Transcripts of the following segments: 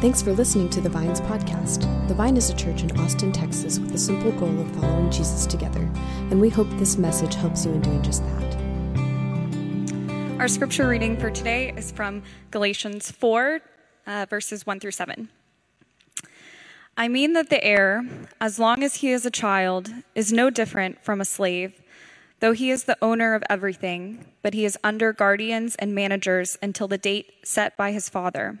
Thanks for listening to the Vines podcast. The Vine is a church in Austin, Texas, with the simple goal of following Jesus together, and we hope this message helps you in doing just that. Our scripture reading for today is from Galatians 4, uh, verses 1 through 7. I mean that the heir, as long as he is a child, is no different from a slave, though he is the owner of everything, but he is under guardians and managers until the date set by his father.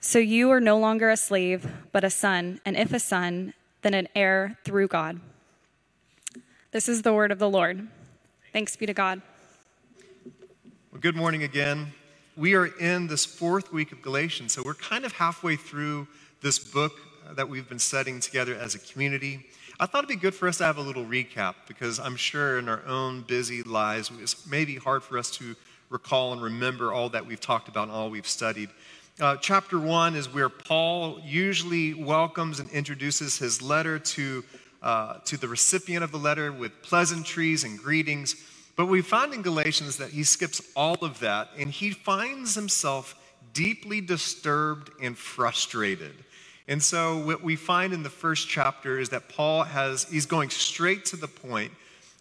So you are no longer a slave, but a son, and if a son, then an heir through God. This is the word of the Lord. Thanks be to God. Well, good morning again. We are in this fourth week of Galatians, so we're kind of halfway through this book that we've been studying together as a community. I thought it'd be good for us to have a little recap because I'm sure in our own busy lives, it's maybe hard for us to recall and remember all that we've talked about and all we've studied. Uh, chapter one is where Paul usually welcomes and introduces his letter to, uh, to the recipient of the letter with pleasantries and greetings. But we find in Galatians that he skips all of that and he finds himself deeply disturbed and frustrated. And so what we find in the first chapter is that Paul has he's going straight to the point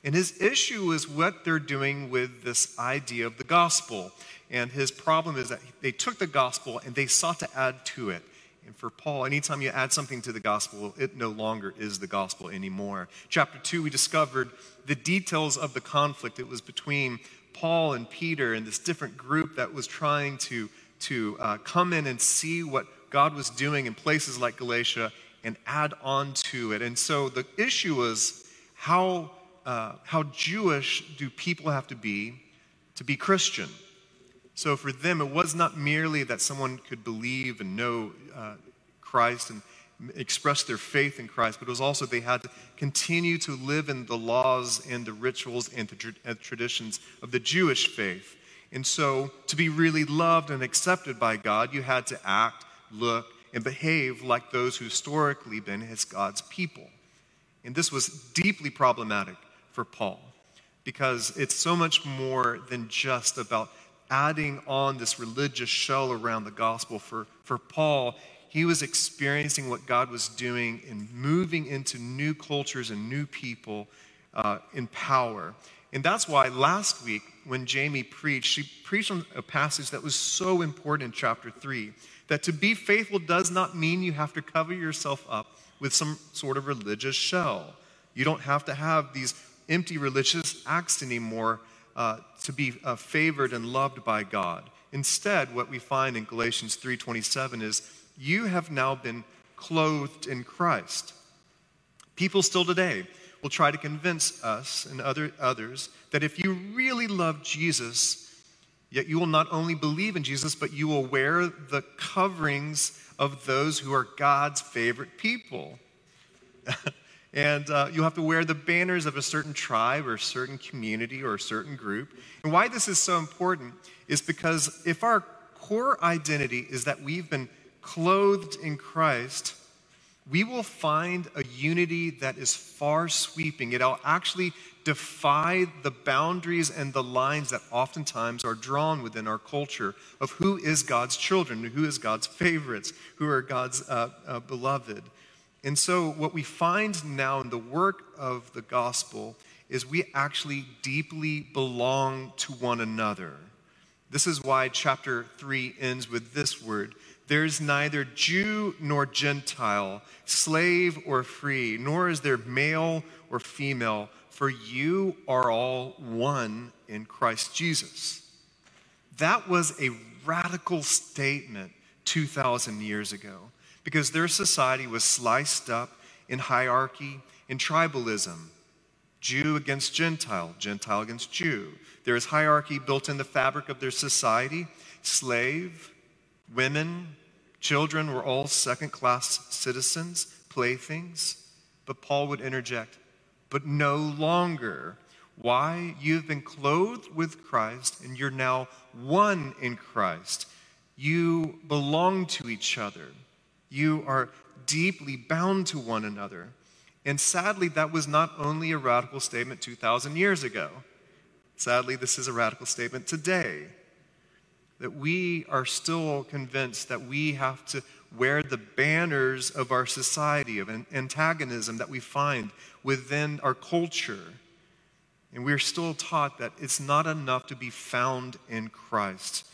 and his issue is what they're doing with this idea of the gospel. And his problem is that they took the gospel and they sought to add to it. And for Paul, anytime you add something to the gospel, it no longer is the gospel anymore. Chapter 2, we discovered the details of the conflict. It was between Paul and Peter and this different group that was trying to, to uh, come in and see what God was doing in places like Galatia and add on to it. And so the issue was how, uh, how Jewish do people have to be to be Christian? So for them, it was not merely that someone could believe and know uh, Christ and express their faith in Christ, but it was also they had to continue to live in the laws and the rituals and the tra- traditions of the Jewish faith. And so, to be really loved and accepted by God, you had to act, look, and behave like those who historically been his God's people. And this was deeply problematic for Paul because it's so much more than just about adding on this religious shell around the gospel. For, for Paul, he was experiencing what God was doing in moving into new cultures and new people uh, in power. And that's why last week, when Jamie preached, she preached on a passage that was so important in chapter 3 that to be faithful does not mean you have to cover yourself up with some sort of religious shell. You don't have to have these empty religious acts anymore uh, to be uh, favored and loved by God. Instead, what we find in Galatians 3:27 is you have now been clothed in Christ. People still today will try to convince us and other, others that if you really love Jesus, yet you will not only believe in Jesus, but you will wear the coverings of those who are God's favorite people. and uh, you'll have to wear the banners of a certain tribe or a certain community or a certain group. And why this is so important is because if our core identity is that we've been clothed in Christ, we will find a unity that is far sweeping. It'll actually defy the boundaries and the lines that oftentimes are drawn within our culture of who is God's children, who is God's favorites, who are God's uh, uh, beloved. And so, what we find now in the work of the gospel is we actually deeply belong to one another. This is why chapter 3 ends with this word There's neither Jew nor Gentile, slave or free, nor is there male or female, for you are all one in Christ Jesus. That was a radical statement 2,000 years ago because their society was sliced up in hierarchy and tribalism Jew against Gentile, Gentile against Jew. There is hierarchy built in the fabric of their society. Slave, women, children were all second class citizens, playthings. But Paul would interject, but no longer. Why? You've been clothed with Christ and you're now one in Christ. You belong to each other. You are deeply bound to one another. And sadly, that was not only a radical statement 2,000 years ago. Sadly, this is a radical statement today. That we are still convinced that we have to wear the banners of our society, of antagonism that we find within our culture. And we're still taught that it's not enough to be found in Christ.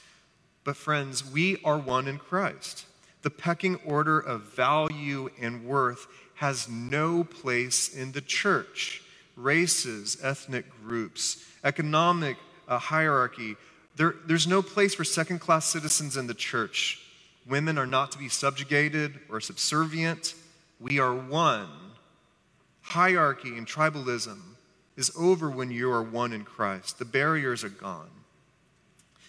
But, friends, we are one in Christ. The pecking order of value and worth has no place in the church. Races, ethnic groups, economic uh, hierarchy, there, there's no place for second class citizens in the church. Women are not to be subjugated or subservient. We are one. Hierarchy and tribalism is over when you are one in Christ. The barriers are gone.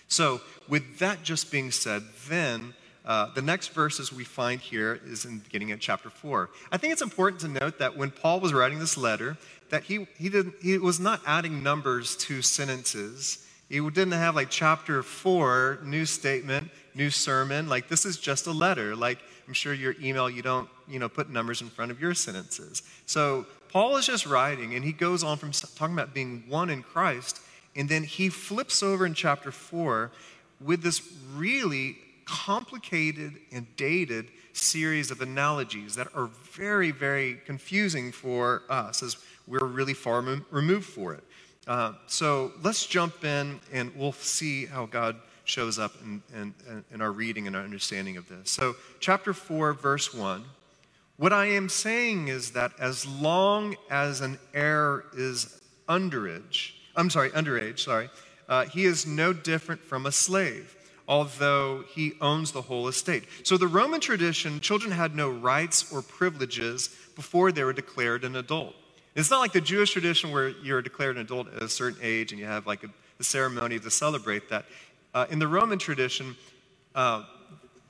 So, with that just being said, then uh, the next verses we find here is in beginning of chapter 4. I think it's important to note that when Paul was writing this letter, that he, he, didn't, he was not adding numbers to sentences. He didn't have like chapter 4, new statement, new sermon. Like this is just a letter. Like I'm sure your email, you don't you know, put numbers in front of your sentences. So Paul is just writing, and he goes on from talking about being one in Christ, and then he flips over in chapter 4 with this really complicated and dated series of analogies that are very, very confusing for us as we're really far removed for it. Uh, so let's jump in and we'll see how God shows up in, in, in our reading and our understanding of this. So, chapter 4, verse 1. What I am saying is that as long as an heir is underage, I'm sorry, underage, sorry, uh, he is no different from a slave although he owns the whole estate. So, the Roman tradition, children had no rights or privileges before they were declared an adult. It's not like the Jewish tradition where you're declared an adult at a certain age and you have like a, a ceremony to celebrate that. Uh, in the Roman tradition, uh,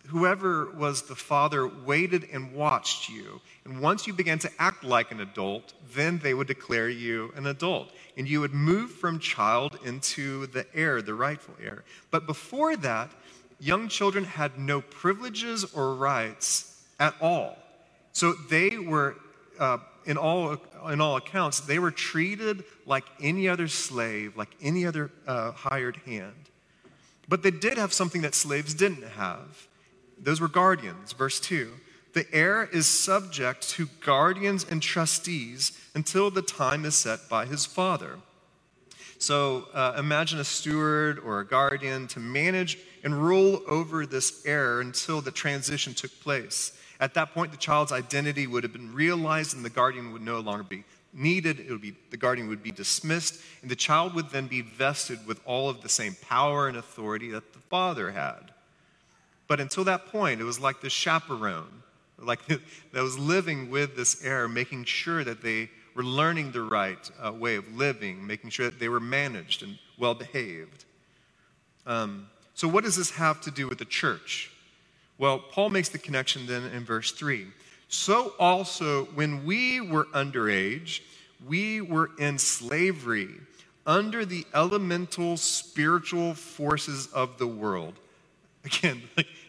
whoever was the father waited and watched you. And once you began to act like an adult, then they would declare you an adult and you would move from child into the heir, the rightful heir. But before that, young children had no privileges or rights at all. So they were, uh, in, all, in all accounts, they were treated like any other slave, like any other uh, hired hand. But they did have something that slaves didn't have. Those were guardians. Verse 2 The heir is subject to guardians and trustees until the time is set by his father. So uh, imagine a steward or a guardian to manage and rule over this heir until the transition took place. At that point, the child's identity would have been realized and the guardian would no longer be needed. It would be, the guardian would be dismissed, and the child would then be vested with all of the same power and authority that the father had. But until that point, it was like the chaperone, like that was living with this heir, making sure that they were learning the right uh, way of living, making sure that they were managed and well behaved. Um, so, what does this have to do with the church? Well, Paul makes the connection then in verse 3. So, also, when we were underage, we were in slavery under the elemental spiritual forces of the world. Again,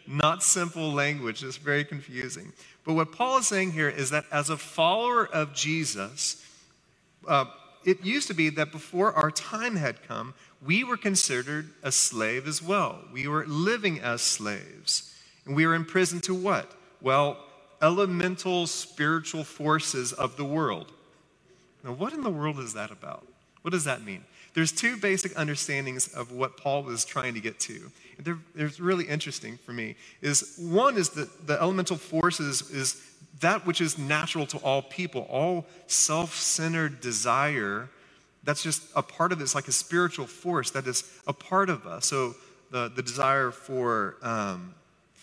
not simple language, it's very confusing. But what Paul is saying here is that as a follower of Jesus, uh, it used to be that before our time had come, we were considered a slave as well. We were living as slaves. And we were in prison to what? Well, elemental spiritual forces of the world. Now, what in the world is that about? What does that mean? There's two basic understandings of what Paul was trying to get to. They're, they're really interesting for me. Is one is that the elemental forces is that which is natural to all people, all self-centered desire. That's just a part of it. It's like a spiritual force that is a part of us. So the, the desire for um,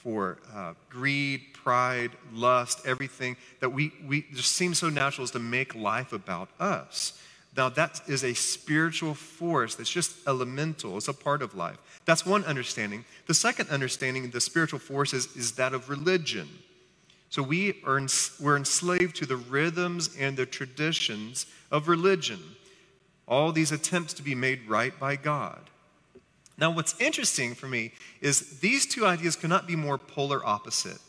for uh, greed, pride, lust, everything that we, we just seems so natural is to make life about us. Now, that is a spiritual force that's just elemental, it's a part of life. That's one understanding. The second understanding, the spiritual force, is, is that of religion. So we are we're enslaved to the rhythms and the traditions of religion. All these attempts to be made right by God. Now, what's interesting for me is these two ideas cannot be more polar opposite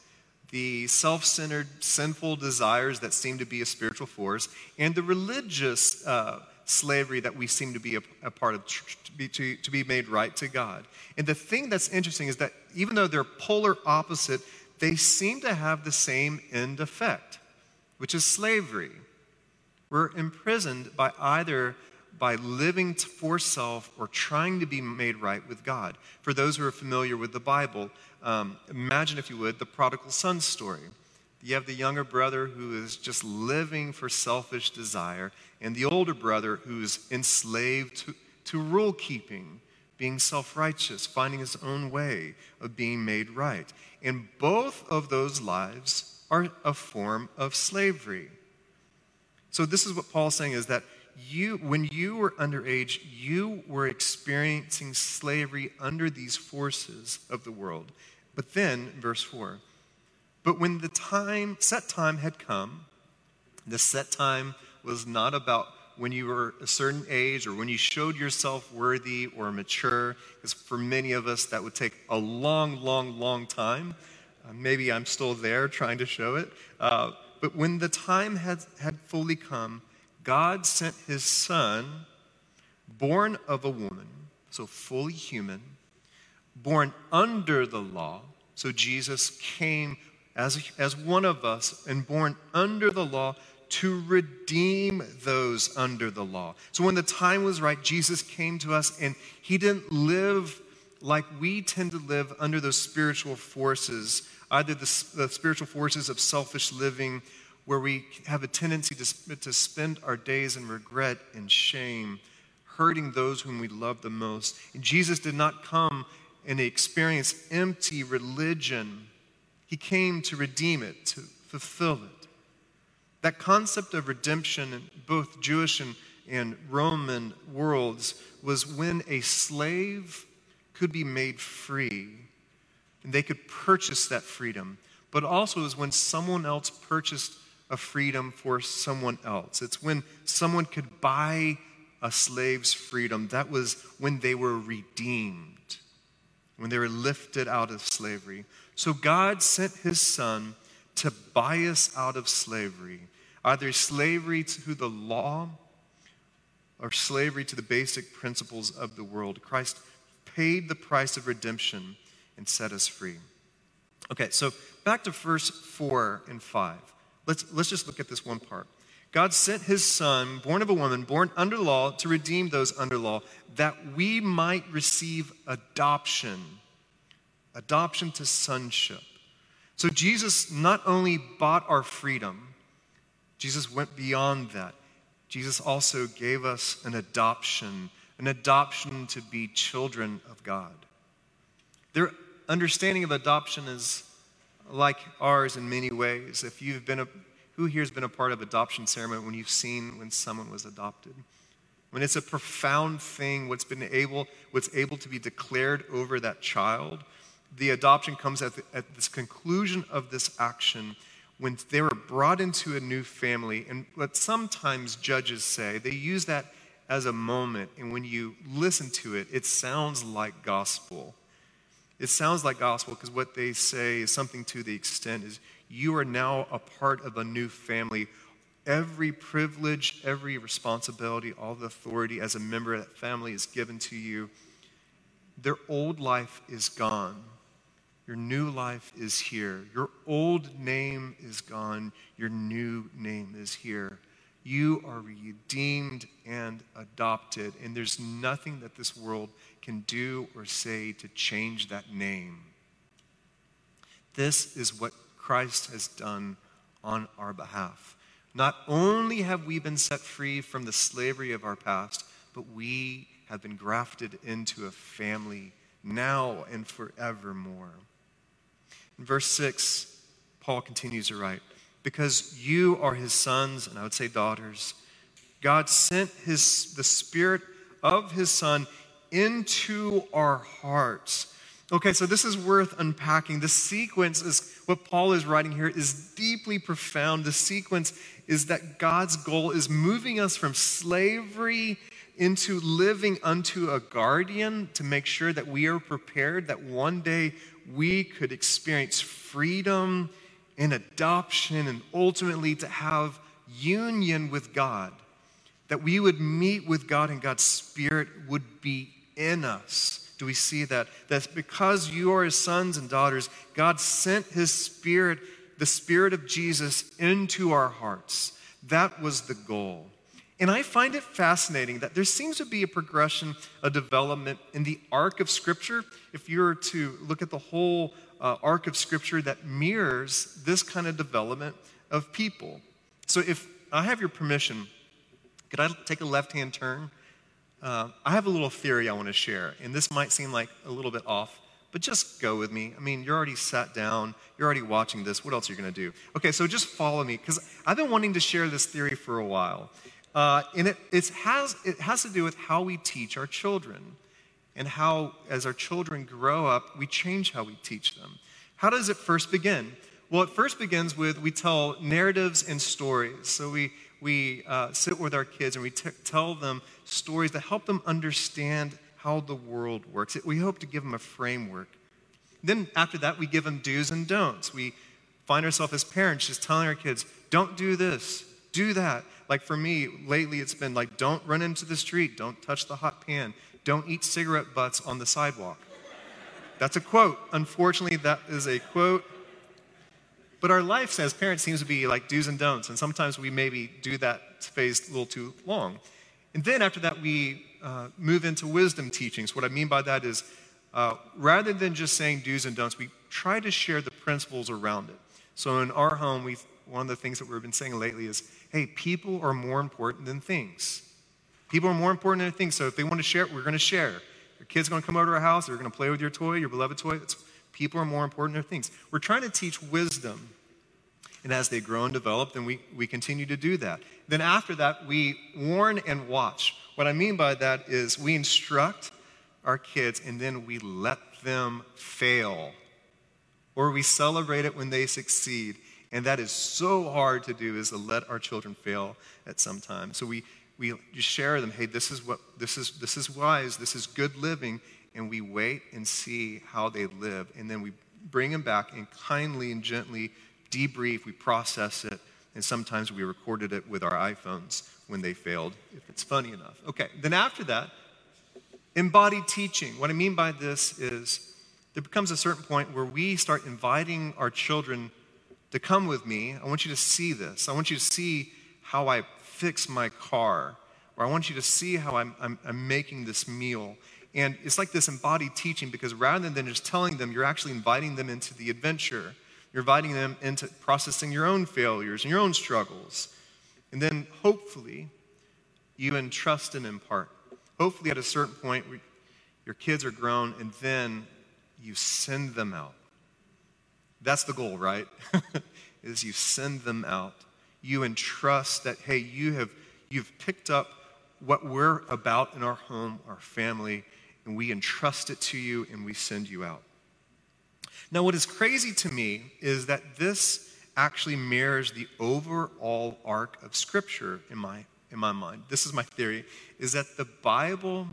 the self centered, sinful desires that seem to be a spiritual force, and the religious uh, slavery that we seem to be a, a part of to be, to, to be made right to God. And the thing that's interesting is that even though they're polar opposite, they seem to have the same end effect, which is slavery. We're imprisoned by either by living for self or trying to be made right with God. For those who are familiar with the Bible, um, imagine, if you would, the prodigal son story. You have the younger brother who is just living for selfish desire, and the older brother who's enslaved to, to rule keeping, being self righteous, finding his own way of being made right. And both of those lives are a form of slavery. So, this is what Paul's saying is that you, when you were underage, you were experiencing slavery under these forces of the world. But then, verse 4, but when the time, set time had come, the set time was not about when you were a certain age or when you showed yourself worthy or mature, because for many of us that would take a long, long, long time. Uh, maybe I'm still there trying to show it. Uh, but when the time had, had fully come, God sent his son, born of a woman, so fully human, born under the law. So Jesus came as, as one of us and born under the law to redeem those under the law. So when the time was right, Jesus came to us and he didn't live like we tend to live under those spiritual forces, either the, the spiritual forces of selfish living, where we have a tendency to, to spend our days in regret and shame, hurting those whom we love the most. And Jesus did not come and experience empty religion he came to redeem it, to fulfill it. That concept of redemption in both Jewish and, and Roman worlds was when a slave could be made free and they could purchase that freedom, but also is when someone else purchased a freedom for someone else. It's when someone could buy a slave's freedom. That was when they were redeemed, when they were lifted out of slavery. So God sent his son to buy us out of slavery, either slavery to the law or slavery to the basic principles of the world. Christ paid the price of redemption and set us free. Okay, so back to verse 4 and 5. Let's, let's just look at this one part. God sent his son, born of a woman, born under law, to redeem those under law, that we might receive adoption adoption to sonship. So Jesus not only bought our freedom, Jesus went beyond that. Jesus also gave us an adoption, an adoption to be children of God. Their understanding of adoption is like ours in many ways. If you've been a, who here has been a part of adoption ceremony when you've seen when someone was adopted? When it's a profound thing, what's been able, what's able to be declared over that child, the adoption comes at, the, at this conclusion of this action when they were brought into a new family. And what sometimes judges say, they use that as a moment. And when you listen to it, it sounds like gospel. It sounds like gospel because what they say is something to the extent is you are now a part of a new family. Every privilege, every responsibility, all the authority as a member of that family is given to you. Their old life is gone. Your new life is here. Your old name is gone. Your new name is here. You are redeemed and adopted, and there's nothing that this world can do or say to change that name. This is what Christ has done on our behalf. Not only have we been set free from the slavery of our past, but we have been grafted into a family now and forevermore. In verse 6, Paul continues to write, Because you are his sons, and I would say daughters, God sent his, the Spirit of his Son into our hearts. Okay, so this is worth unpacking. The sequence is what Paul is writing here is deeply profound. The sequence is that God's goal is moving us from slavery into living unto a guardian to make sure that we are prepared that one day we could experience freedom and adoption and ultimately to have union with God. That we would meet with God and God's Spirit would be in us do we see that? That because you are his sons and daughters, God sent his spirit, the spirit of Jesus, into our hearts. That was the goal. And I find it fascinating that there seems to be a progression, a development in the arc of Scripture. If you were to look at the whole uh, arc of Scripture that mirrors this kind of development of people. So if I have your permission, could I take a left hand turn? Uh, I have a little theory I want to share, and this might seem like a little bit off, but just go with me. I mean, you're already sat down, you're already watching this. What else are you going to do? Okay, so just follow me, because I've been wanting to share this theory for a while. Uh, and it, has, it has to do with how we teach our children, and how, as our children grow up, we change how we teach them. How does it first begin? Well, it first begins with we tell narratives and stories. So we, we uh, sit with our kids and we t- tell them stories to help them understand how the world works. We hope to give them a framework. Then, after that, we give them do's and don'ts. We find ourselves as parents just telling our kids, don't do this, do that. Like for me, lately it's been like, don't run into the street, don't touch the hot pan, don't eat cigarette butts on the sidewalk. That's a quote. Unfortunately, that is a quote. But our life as parents seems to be like do's and don'ts, and sometimes we maybe do that phase a little too long. And then after that, we uh, move into wisdom teachings. What I mean by that is uh, rather than just saying do's and don'ts, we try to share the principles around it. So in our home, we one of the things that we've been saying lately is, hey, people are more important than things. People are more important than things. So if they want to share we're going to share. Your kid's going to come over to our house. They're going to play with your toy, your beloved toy. It's, people are more important than things. We're trying to teach wisdom and as they grow and develop, then we, we continue to do that. Then after that, we warn and watch. What I mean by that is we instruct our kids and then we let them fail. Or we celebrate it when they succeed. And that is so hard to do is to let our children fail at some time. So we, we just share them, hey, this is what this is this is wise, this is good living, and we wait and see how they live. And then we bring them back and kindly and gently debrief, we process it, and sometimes we recorded it with our iPhones when they failed, if it's funny enough. Okay, then after that, embodied teaching. What I mean by this is there becomes a certain point where we start inviting our children to come with me. I want you to see this. I want you to see how I fix my car, or I want you to see how I'm, I'm, I'm making this meal. And it's like this embodied teaching because rather than just telling them, you're actually inviting them into the adventure. You're inviting them into processing your own failures and your own struggles. And then hopefully, you entrust and impart. Hopefully, at a certain point, your kids are grown and then you send them out. That's the goal, right? is you send them out. You entrust that, hey, you have you've picked up what we're about in our home, our family, and we entrust it to you and we send you out. Now, what is crazy to me is that this actually mirrors the overall arc of Scripture in my, in my mind. This is my theory, is that the Bible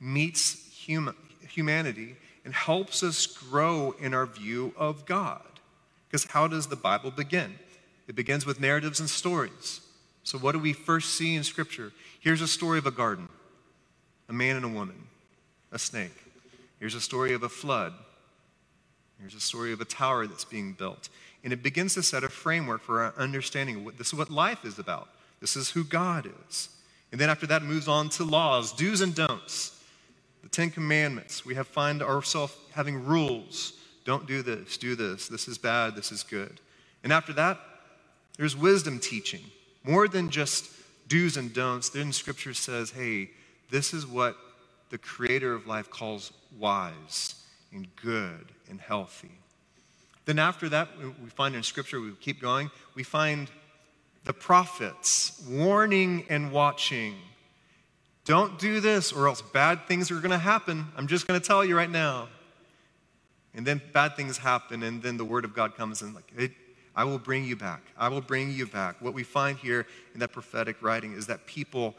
meets human, humanity and helps us grow in our view of God. Because how does the Bible begin? It begins with narratives and stories. So, what do we first see in Scripture? Here's a story of a garden, a man and a woman, a snake. Here's a story of a flood, Here's a story of a tower that's being built. And it begins to set a framework for our understanding. What, this is what life is about. This is who God is. And then after that, it moves on to laws, do's and don'ts. The Ten Commandments. We have find ourselves having rules. Don't do this, do this. This is bad, this is good. And after that, there's wisdom teaching. More than just do's and don'ts. Then Scripture says, hey, this is what the creator of life calls wise and good and healthy. Then, after that, we find in Scripture, we keep going, we find the prophets warning and watching. Don't do this, or else bad things are going to happen. I'm just going to tell you right now. And then bad things happen, and then the word of God comes and, like, I will bring you back. I will bring you back. What we find here in that prophetic writing is that people,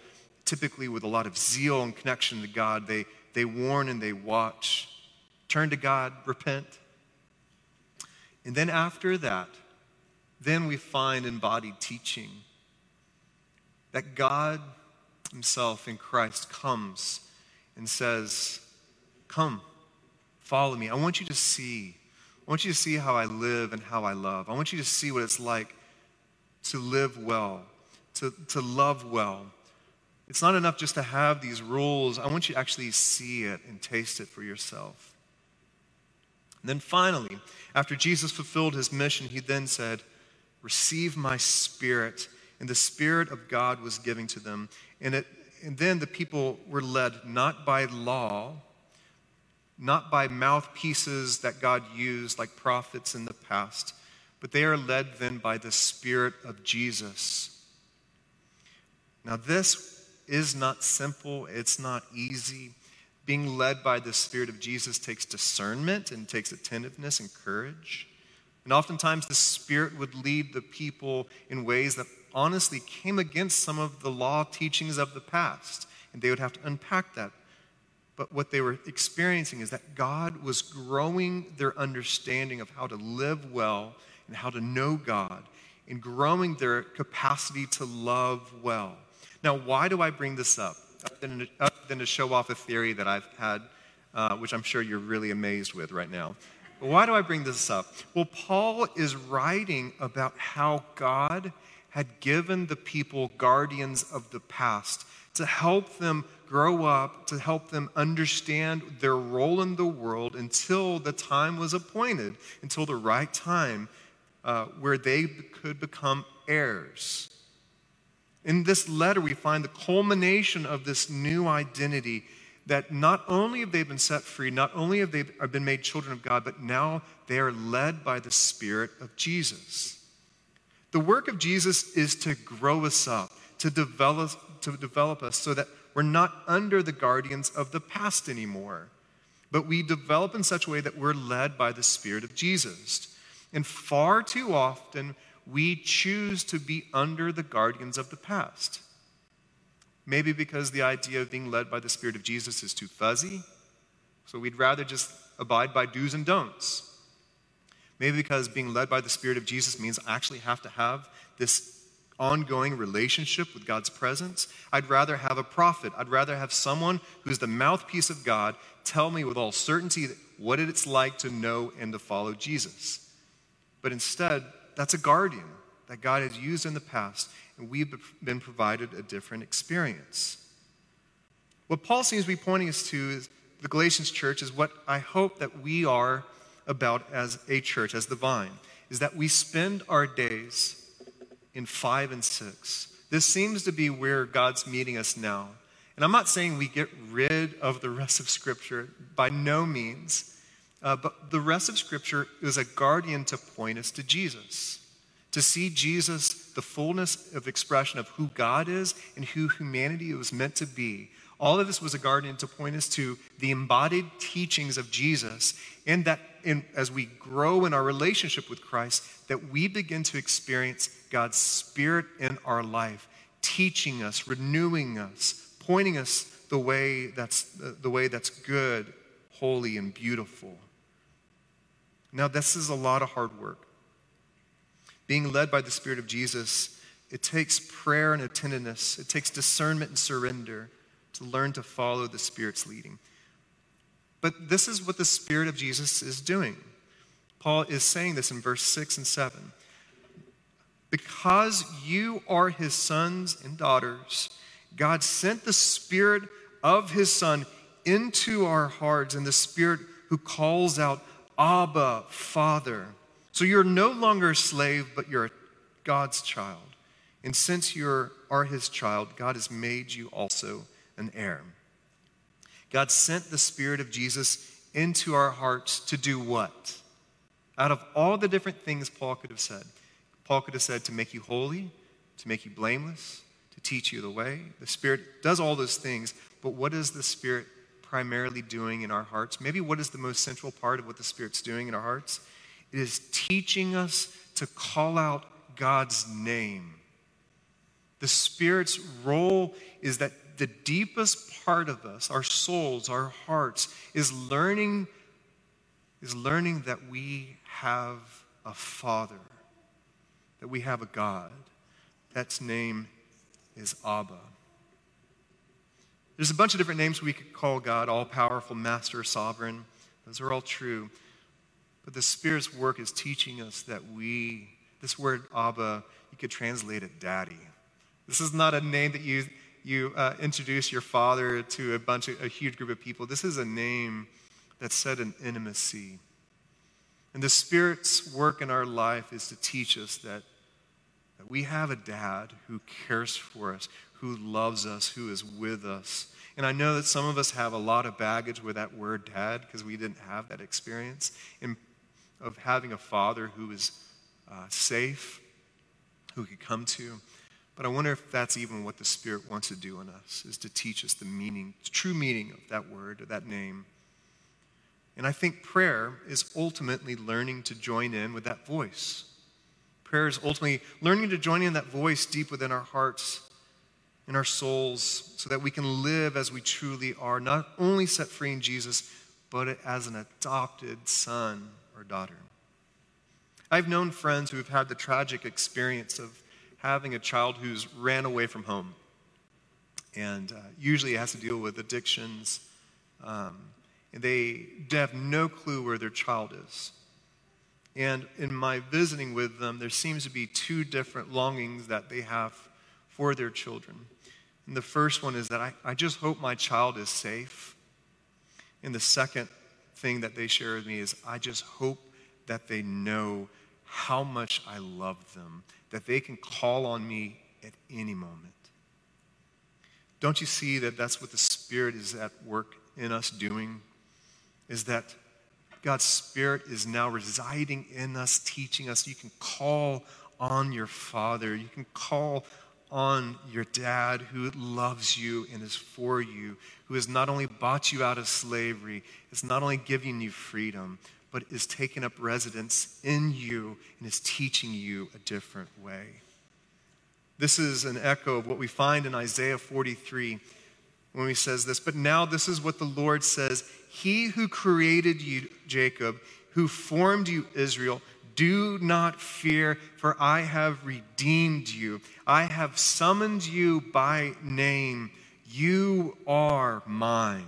typically with a lot of zeal and connection to God, they, they warn and they watch. Turn to God, repent. And then after that, then we find embodied teaching that God Himself in Christ comes and says, Come, follow me. I want you to see. I want you to see how I live and how I love. I want you to see what it's like to live well, to, to love well. It's not enough just to have these rules. I want you to actually see it and taste it for yourself. And then finally, after Jesus fulfilled his mission, he then said, Receive my spirit. And the spirit of God was given to them. And, it, and then the people were led not by law, not by mouthpieces that God used like prophets in the past, but they are led then by the Spirit of Jesus. Now, this is not simple, it's not easy. Being led by the Spirit of Jesus takes discernment and takes attentiveness and courage. And oftentimes, the Spirit would lead the people in ways that honestly came against some of the law teachings of the past. And they would have to unpack that. But what they were experiencing is that God was growing their understanding of how to live well and how to know God and growing their capacity to love well. Now, why do I bring this up? Other than, to show off a theory that I've had, uh, which I'm sure you're really amazed with right now. But why do I bring this up? Well, Paul is writing about how God had given the people guardians of the past to help them grow up, to help them understand their role in the world until the time was appointed, until the right time uh, where they could become heirs. In this letter, we find the culmination of this new identity that not only have they been set free, not only have they been made children of God, but now they are led by the Spirit of Jesus. The work of Jesus is to grow us up, to develop, to develop us so that we're not under the guardians of the past anymore, but we develop in such a way that we're led by the Spirit of Jesus. And far too often, we choose to be under the guardians of the past. Maybe because the idea of being led by the Spirit of Jesus is too fuzzy, so we'd rather just abide by do's and don'ts. Maybe because being led by the Spirit of Jesus means I actually have to have this ongoing relationship with God's presence. I'd rather have a prophet. I'd rather have someone who's the mouthpiece of God tell me with all certainty what it's like to know and to follow Jesus. But instead, that's a guardian that God has used in the past, and we've been provided a different experience. What Paul seems to be pointing us to is the Galatians church is what I hope that we are about as a church, as the vine, is that we spend our days in five and six. This seems to be where God's meeting us now. And I'm not saying we get rid of the rest of Scripture, by no means. Uh, but the rest of Scripture is a guardian to point us to Jesus, to see Jesus, the fullness of expression of who God is and who humanity was meant to be. All of this was a garden to point us to the embodied teachings of Jesus, and that in, as we grow in our relationship with Christ, that we begin to experience God's Spirit in our life, teaching us, renewing us, pointing us the way that's, the way that's good, holy, and beautiful. Now, this is a lot of hard work. Being led by the Spirit of Jesus, it takes prayer and attentiveness, it takes discernment and surrender to learn to follow the Spirit's leading. But this is what the Spirit of Jesus is doing. Paul is saying this in verse 6 and 7. Because you are his sons and daughters, God sent the Spirit of his Son into our hearts, and the Spirit who calls out, Abba, Father. So you're no longer a slave, but you're God's child. And since you are his child, God has made you also an heir. God sent the Spirit of Jesus into our hearts to do what? Out of all the different things Paul could have said, Paul could have said to make you holy, to make you blameless, to teach you the way. The Spirit does all those things, but what is the Spirit primarily doing in our hearts? Maybe what is the most central part of what the Spirit's doing in our hearts? It is teaching us to call out God's name. The Spirit's role is that the deepest part of us, our souls, our hearts, is learning, is learning that we have a Father, that we have a God. That's name is Abba. There's a bunch of different names we could call God all powerful, master, sovereign. Those are all true. But the Spirit's work is teaching us that we, this word Abba, you could translate it daddy. This is not a name that you, you uh, introduce your father to a bunch of, a huge group of people. This is a name that's set in intimacy. And the Spirit's work in our life is to teach us that, that we have a dad who cares for us, who loves us, who is with us. And I know that some of us have a lot of baggage with that word dad because we didn't have that experience in, of having a father who is uh, safe, who could come to. But I wonder if that's even what the Spirit wants to do in us, is to teach us the meaning, the true meaning of that word, or that name. And I think prayer is ultimately learning to join in with that voice. Prayer is ultimately learning to join in that voice deep within our hearts in our souls so that we can live as we truly are, not only set free in Jesus, but as an adopted son or daughter. I've known friends who have had the tragic experience of having a child who's ran away from home. And uh, usually it has to deal with addictions. Um, and they have no clue where their child is. And in my visiting with them, there seems to be two different longings that they have for their children. And the first one is that I, I just hope my child is safe. And the second thing that they share with me is I just hope that they know how much I love them, that they can call on me at any moment. Don't you see that that's what the Spirit is at work in us doing? Is that God's Spirit is now residing in us, teaching us. You can call on your Father. You can call on your dad who loves you and is for you, who has not only bought you out of slavery, is not only giving you freedom, but is taking up residence in you and is teaching you a different way. This is an echo of what we find in Isaiah 43 when he says this. But now this is what the Lord says He who created you, Jacob, who formed you, Israel, do not fear, for I have redeemed you. I have summoned you by name. You are mine.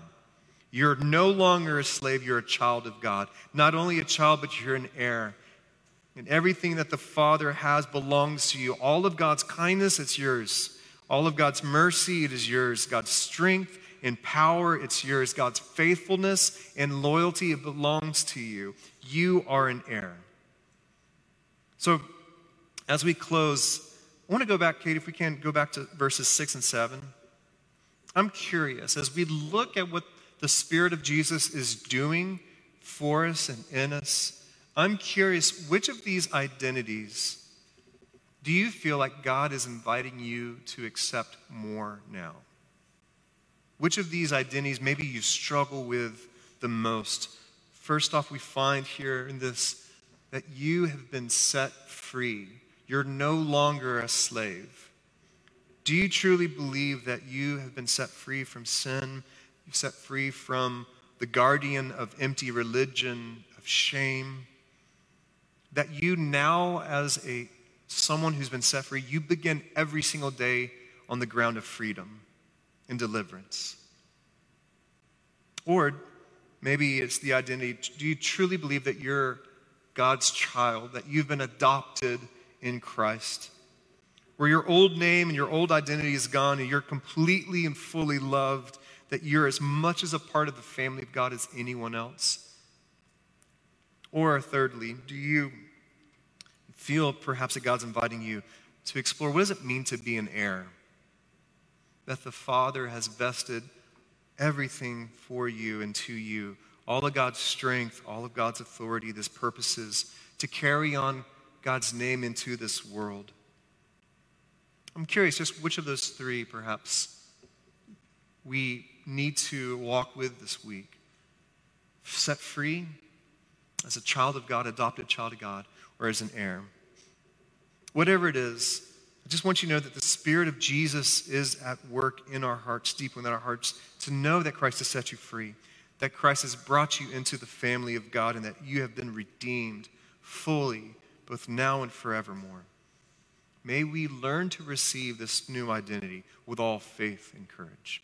You're no longer a slave, you're a child of God. Not only a child, but you're an heir. And everything that the Father has belongs to you. All of God's kindness, it's yours. All of God's mercy, it is yours. God's strength and power, it's yours. God's faithfulness and loyalty, it belongs to you. You are an heir. So, as we close, I want to go back, Kate, if we can go back to verses 6 and 7. I'm curious, as we look at what the Spirit of Jesus is doing for us and in us, I'm curious, which of these identities do you feel like God is inviting you to accept more now? Which of these identities maybe you struggle with the most? First off, we find here in this that you have been set free. You're no longer a slave. Do you truly believe that you have been set free from sin? You're set free from the guardian of empty religion, of shame? That you now, as a someone who's been set free, you begin every single day on the ground of freedom and deliverance. Or maybe it's the identity. Do you truly believe that you're God's child, that you've been adopted in Christ. Where your old name and your old identity is gone and you're completely and fully loved, that you're as much as a part of the family of God as anyone else. Or, thirdly, do you feel perhaps that God's inviting you to explore what does it mean to be an heir? That the Father has vested everything for you and to you all of God's strength, all of God's authority, His purposes to carry on God's name into this world. I'm curious just which of those three perhaps we need to walk with this week. Set free as a child of God, adopted child of God, or as an heir. Whatever it is, I just want you to know that the Spirit of Jesus is at work in our hearts, deep within our hearts, to know that Christ has set you free, that Christ has brought you into the family of God, and that you have been redeemed fully, both now and forevermore. May we learn to receive this new identity with all faith and courage.